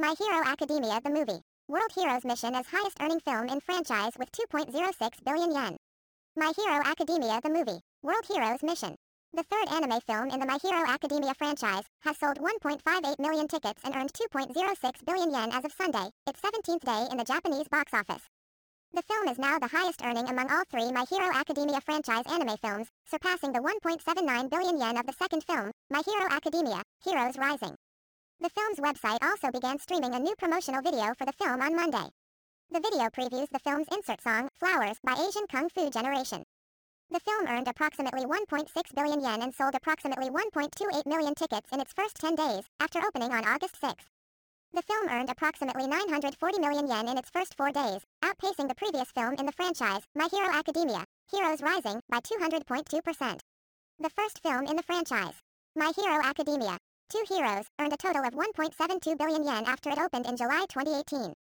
My Hero Academia the movie. World Heroes Mission as highest earning film in franchise with 2.06 billion yen. My Hero Academia the movie. World Heroes Mission. The third anime film in the My Hero Academia franchise has sold 1.58 million tickets and earned 2.06 billion yen as of Sunday, its 17th day in the Japanese box office. The film is now the highest earning among all three My Hero Academia franchise anime films, surpassing the 1.79 billion yen of the second film, My Hero Academia, Heroes Rising. The film's website also began streaming a new promotional video for the film on Monday. The video previews the film's insert song, Flowers, by Asian Kung Fu Generation. The film earned approximately 1.6 billion yen and sold approximately 1.28 million tickets in its first 10 days, after opening on August 6. The film earned approximately 940 million yen in its first four days, outpacing the previous film in the franchise, My Hero Academia, Heroes Rising, by 200.2%. The first film in the franchise, My Hero Academia, Two Heroes, earned a total of 1.72 billion yen after it opened in July 2018.